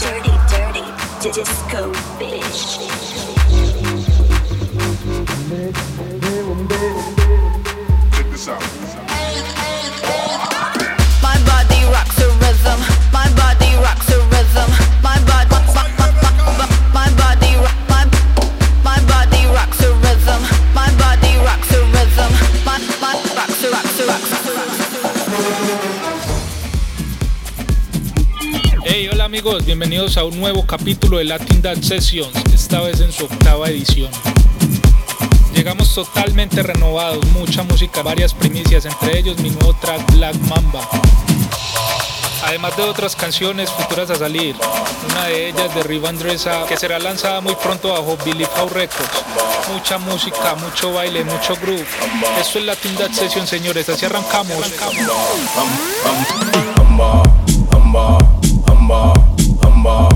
Dirty, dirty, disco bitch. Bienvenidos a un nuevo capítulo de Latin Dance Sessions, esta vez en su octava edición. Llegamos totalmente renovados, mucha música, varias primicias, entre ellos mi nuevo track Black Mamba. Además de otras canciones futuras a salir, una de ellas de Riva Andresa que será lanzada muy pronto bajo Billy How Records. Mucha música, mucho baile, mucho groove. Esto es Latin Dance Sessions, señores, así arrancamos. Let's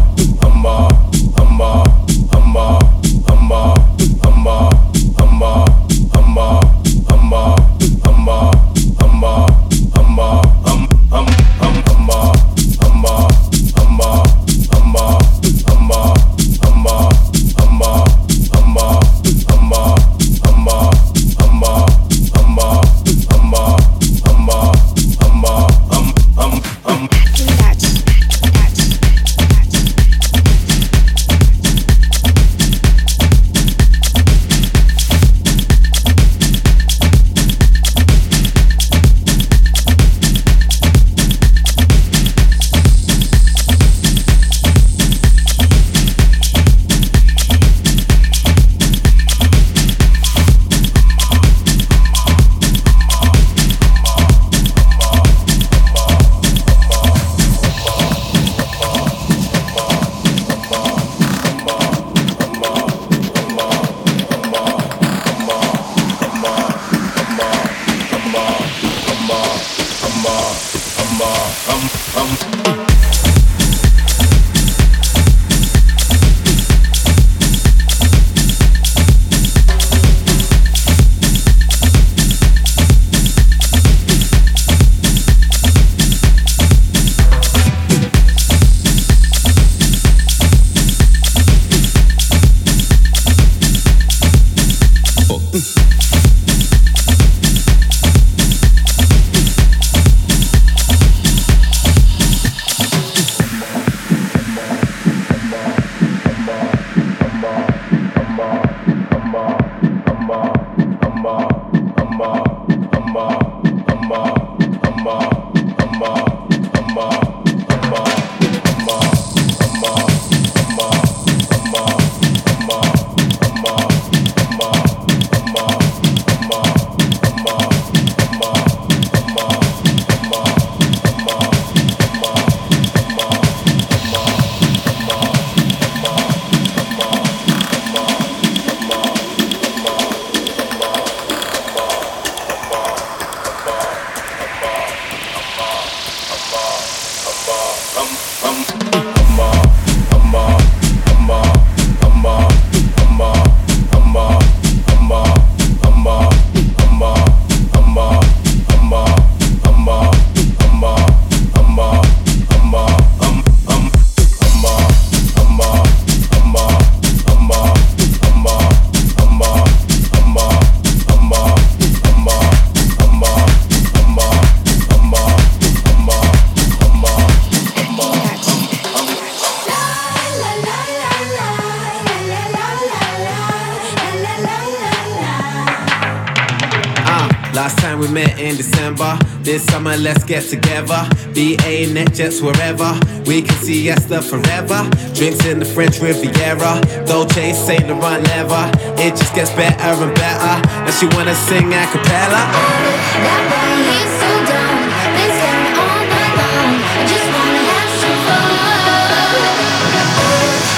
get together. BA, NetJets, wherever. We can see Esther forever. Drinks in the French Riviera. Dolce, Saint Laurent never. It just gets better and better. And she wanna sing a cappella. That boy, he's so dumb. Been staring all night long. I just wanna have some fun.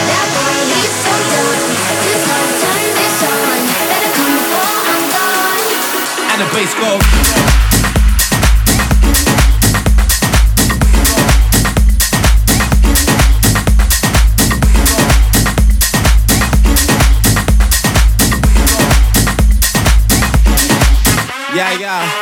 That boy, he's so dumb. Turn this on. Better come before I'm gone. And the bass goes. Yeah,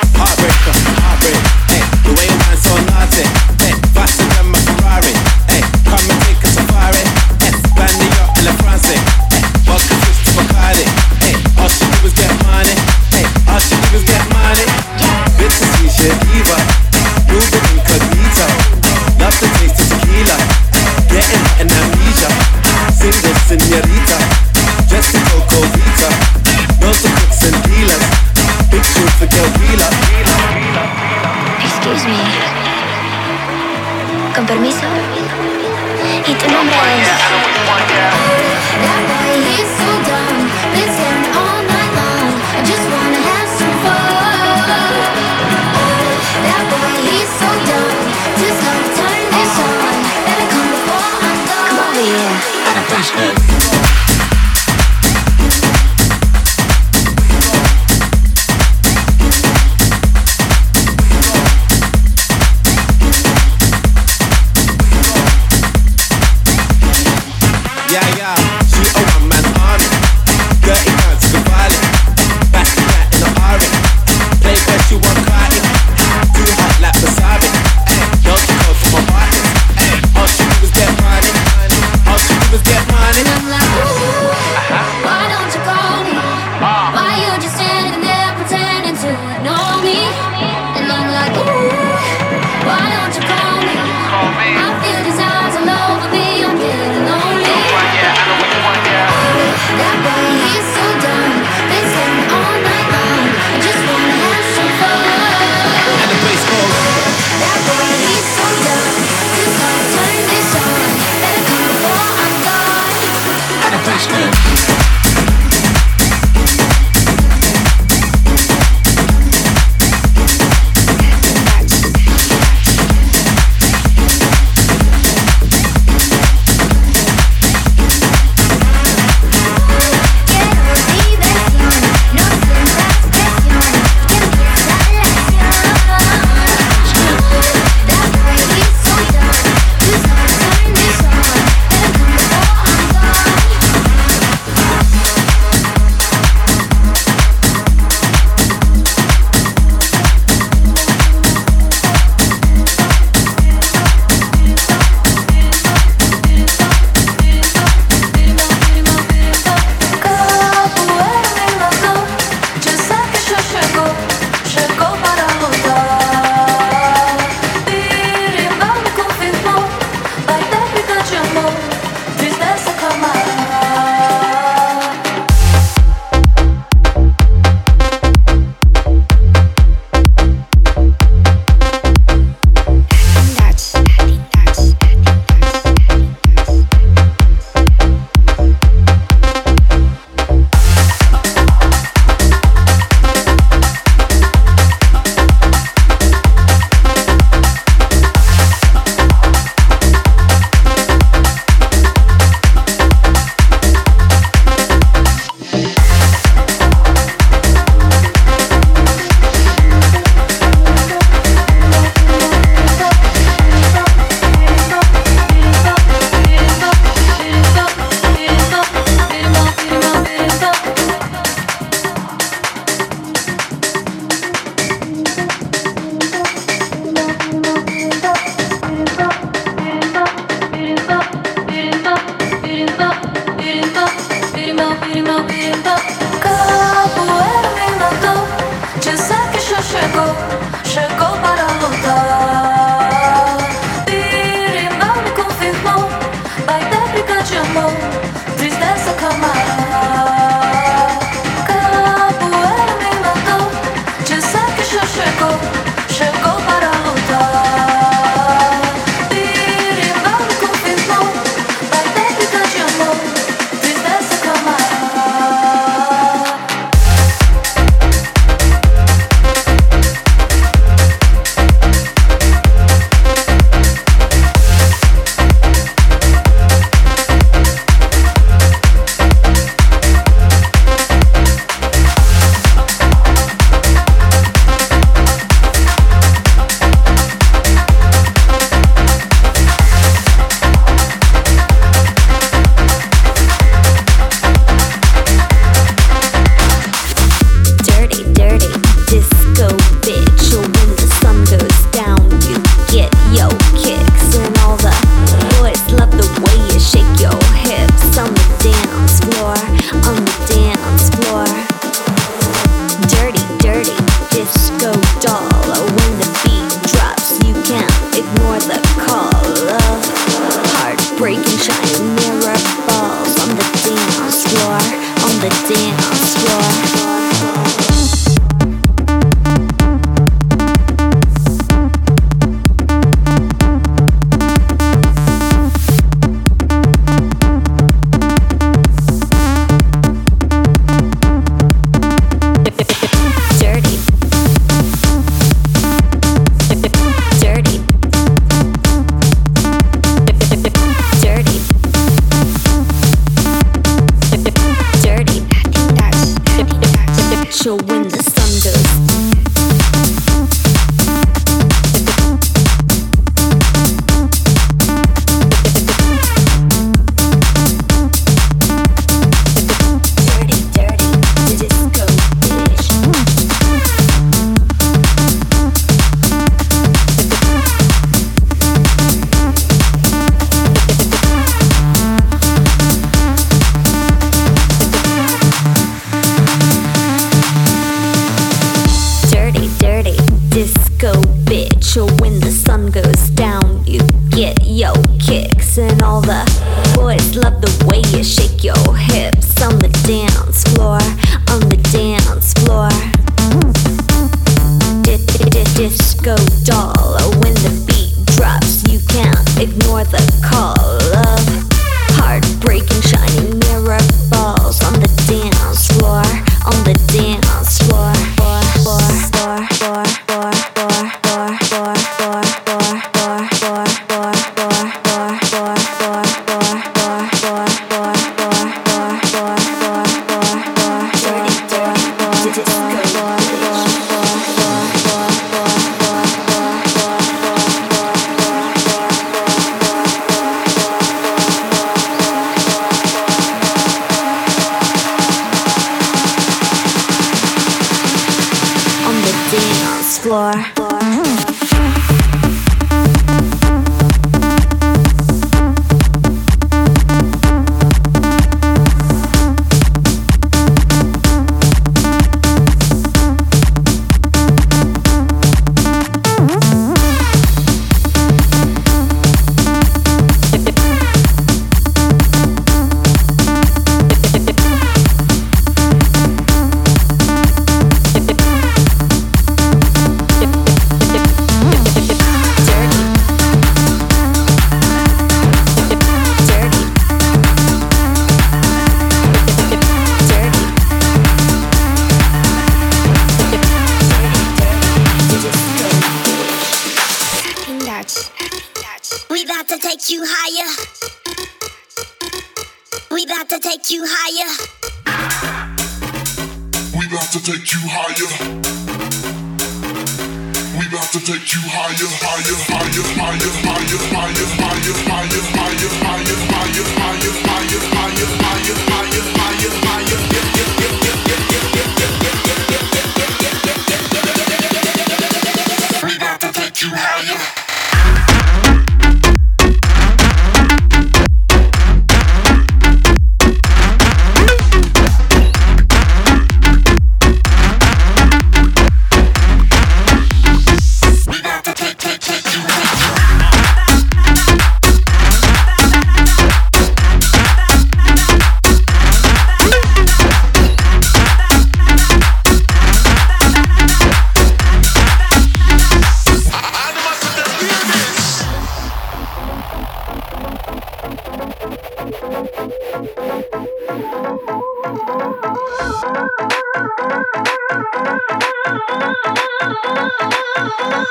Oh, oh, oh,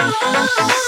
oh,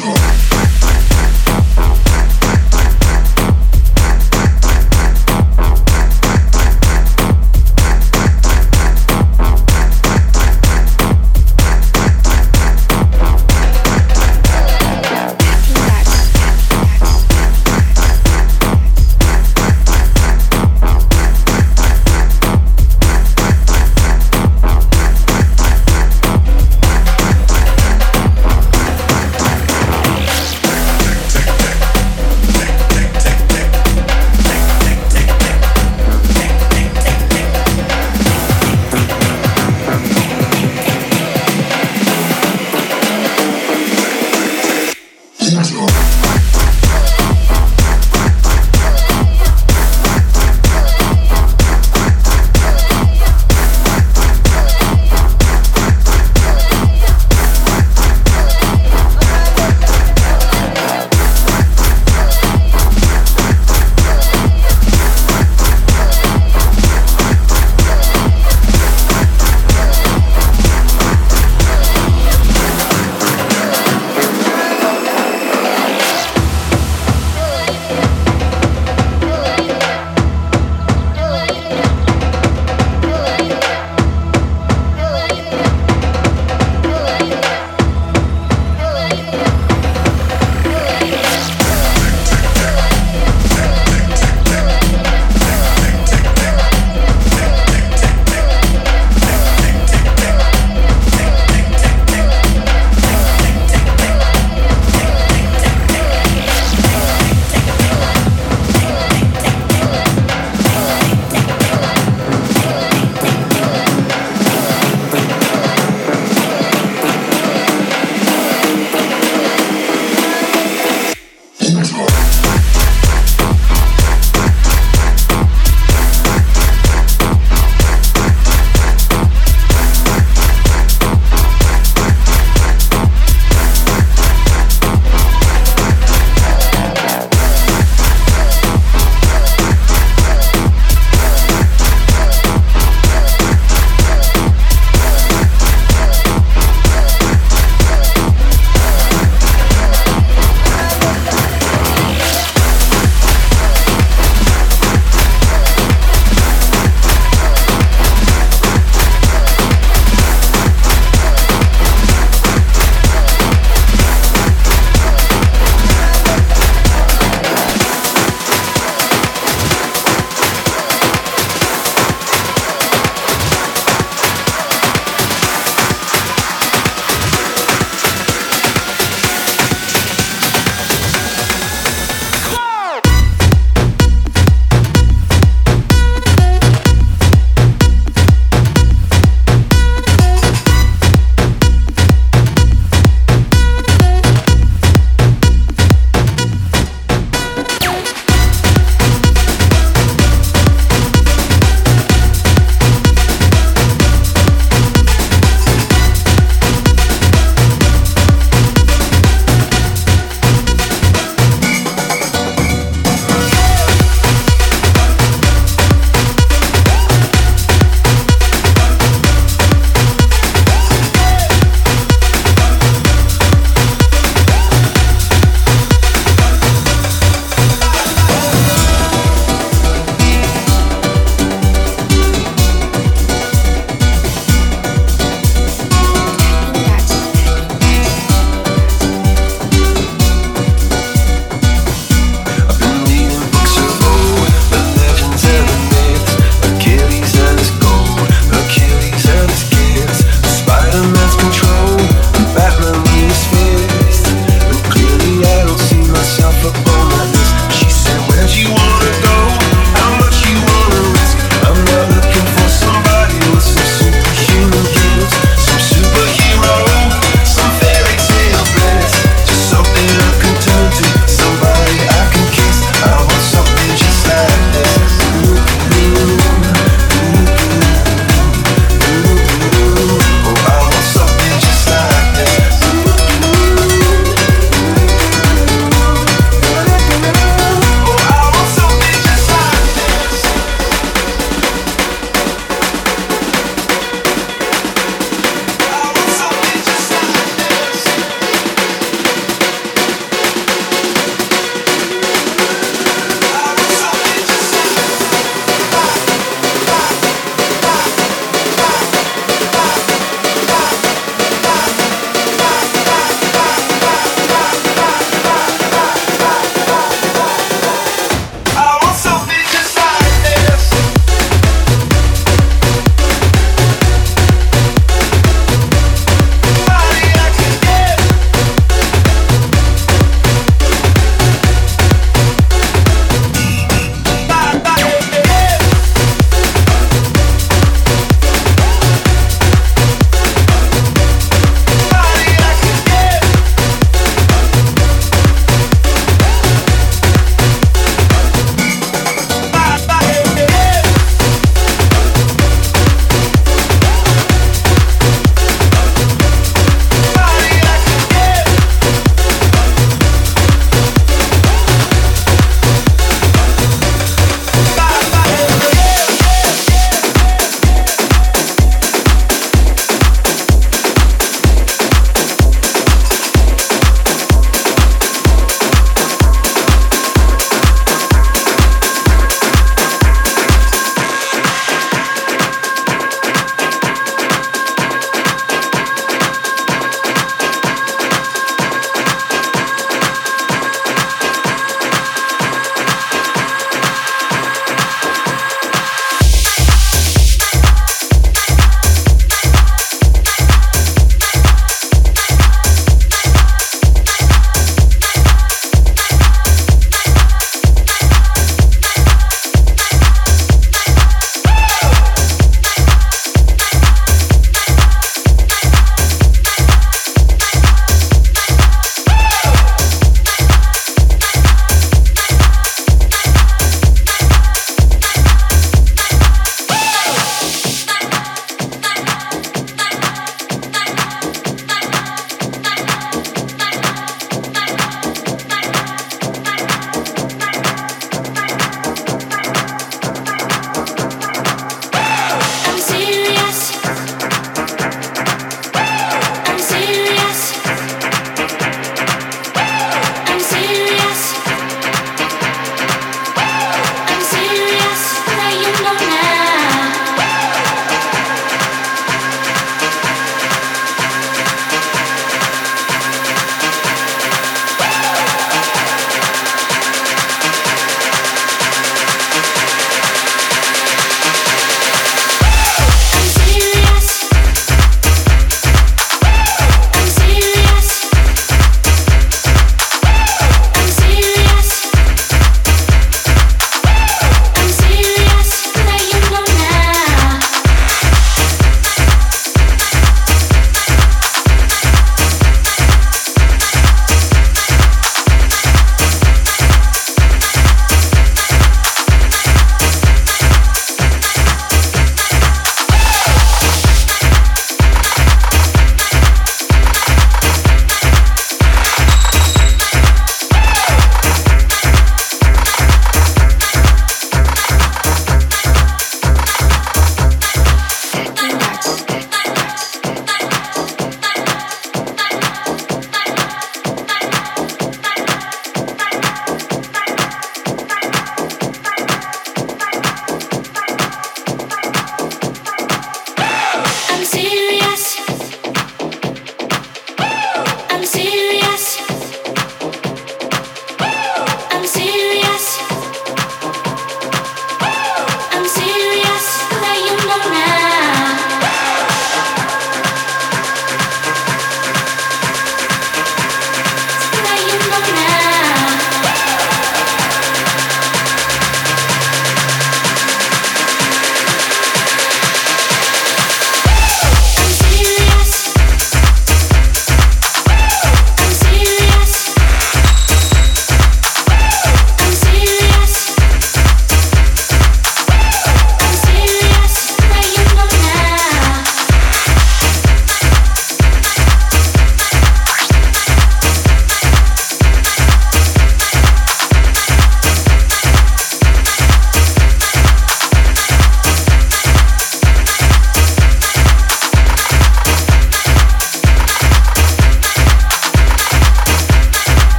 Let's.